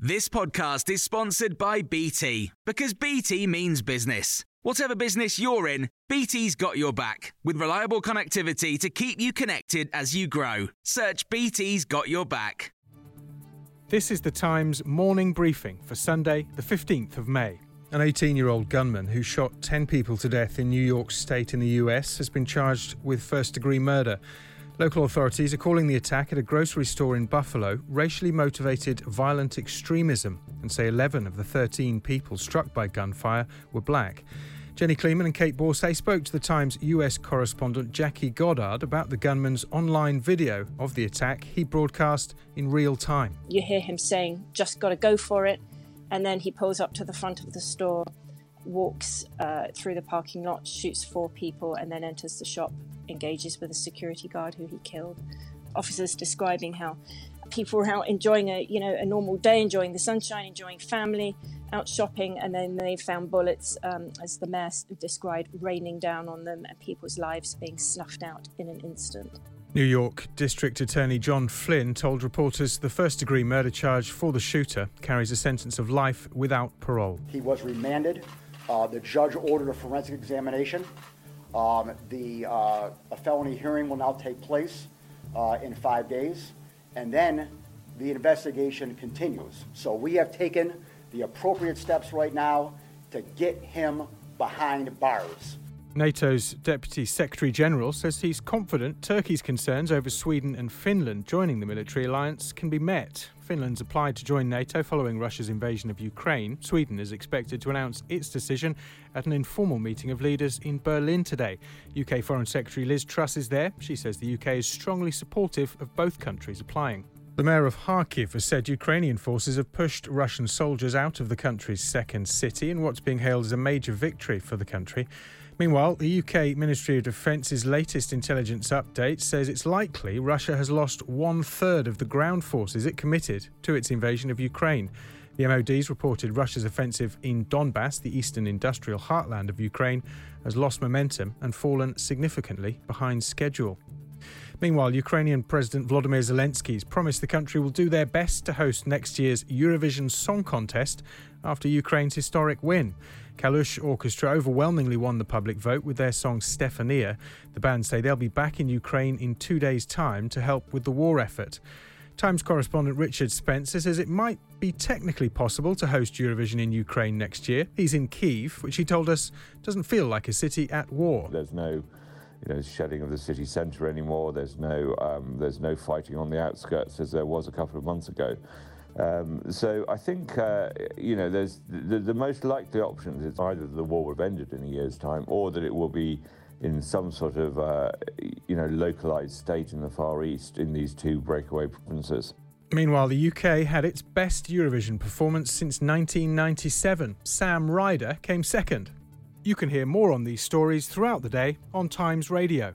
This podcast is sponsored by BT because BT means business. Whatever business you're in, BT's got your back with reliable connectivity to keep you connected as you grow. Search BT's got your back. This is the Times morning briefing for Sunday, the 15th of May. An 18 year old gunman who shot 10 people to death in New York State in the US has been charged with first degree murder. Local authorities are calling the attack at a grocery store in Buffalo racially motivated violent extremism and say 11 of the 13 people struck by gunfire were black. Jenny Kleeman and Kate Borsay spoke to the Times US correspondent Jacqui Goddard about the gunman's online video of the attack he broadcast in real time. You hear him saying, just got to go for it. And then he pulls up to the front of the store, walks uh, through the parking lot, shoots four people, and then enters the shop engages with a security guard who he killed. Officers describing how people were out enjoying a you know a normal day, enjoying the sunshine, enjoying family, out shopping, and then they found bullets, um, as the mayor described, raining down on them, and people's lives being snuffed out in an instant. New York District Attorney John Flynn told reporters the first degree murder charge for the shooter carries a sentence of life without parole. He was remanded. Uh, the judge ordered a forensic examination. Um, the uh, a felony hearing will now take place uh, in five days, and then the investigation continues. So we have taken the appropriate steps right now to get him behind bars. NATO's Deputy Secretary General says he's confident Turkey's concerns over Sweden and Finland joining the military alliance can be met. Finland's applied to join NATO following Russia's invasion of Ukraine. Sweden is expected to announce its decision at an informal meeting of leaders in Berlin today. UK Foreign Secretary Liz Truss is there. She says the UK is strongly supportive of both countries applying. The mayor of Kharkiv has said Ukrainian forces have pushed Russian soldiers out of the country's second city in what's being hailed as a major victory for the country. Meanwhile, the UK Ministry of Defence's latest intelligence update says it's likely Russia has lost one third of the ground forces it committed to its invasion of Ukraine. The MOD's reported Russia's offensive in Donbass, the eastern industrial heartland of Ukraine, has lost momentum and fallen significantly behind schedule. Meanwhile, Ukrainian President Volodymyr Zelensky has promised the country will do their best to host next year's Eurovision Song Contest after Ukraine's historic win. Kalush Orchestra overwhelmingly won the public vote with their song Stefania. The band say they'll be back in Ukraine in two days' time to help with the war effort. Times correspondent Richard Spencer says it might be technically possible to host Eurovision in Ukraine next year. He's in Kiev, which he told us doesn't feel like a city at war. There's no you know, shedding of the city centre anymore. There's no, um, there's no fighting on the outskirts as there was a couple of months ago. Um, so I think uh, you know there's the, the, most likely options is either the war will have ended in a year's time or that it will be in some sort of uh, you know localized state in the far east in these two breakaway provinces. Meanwhile, the UK had its best Eurovision performance since 1997. Sam Ryder came second. You can hear more on these stories throughout the day on Times Radio.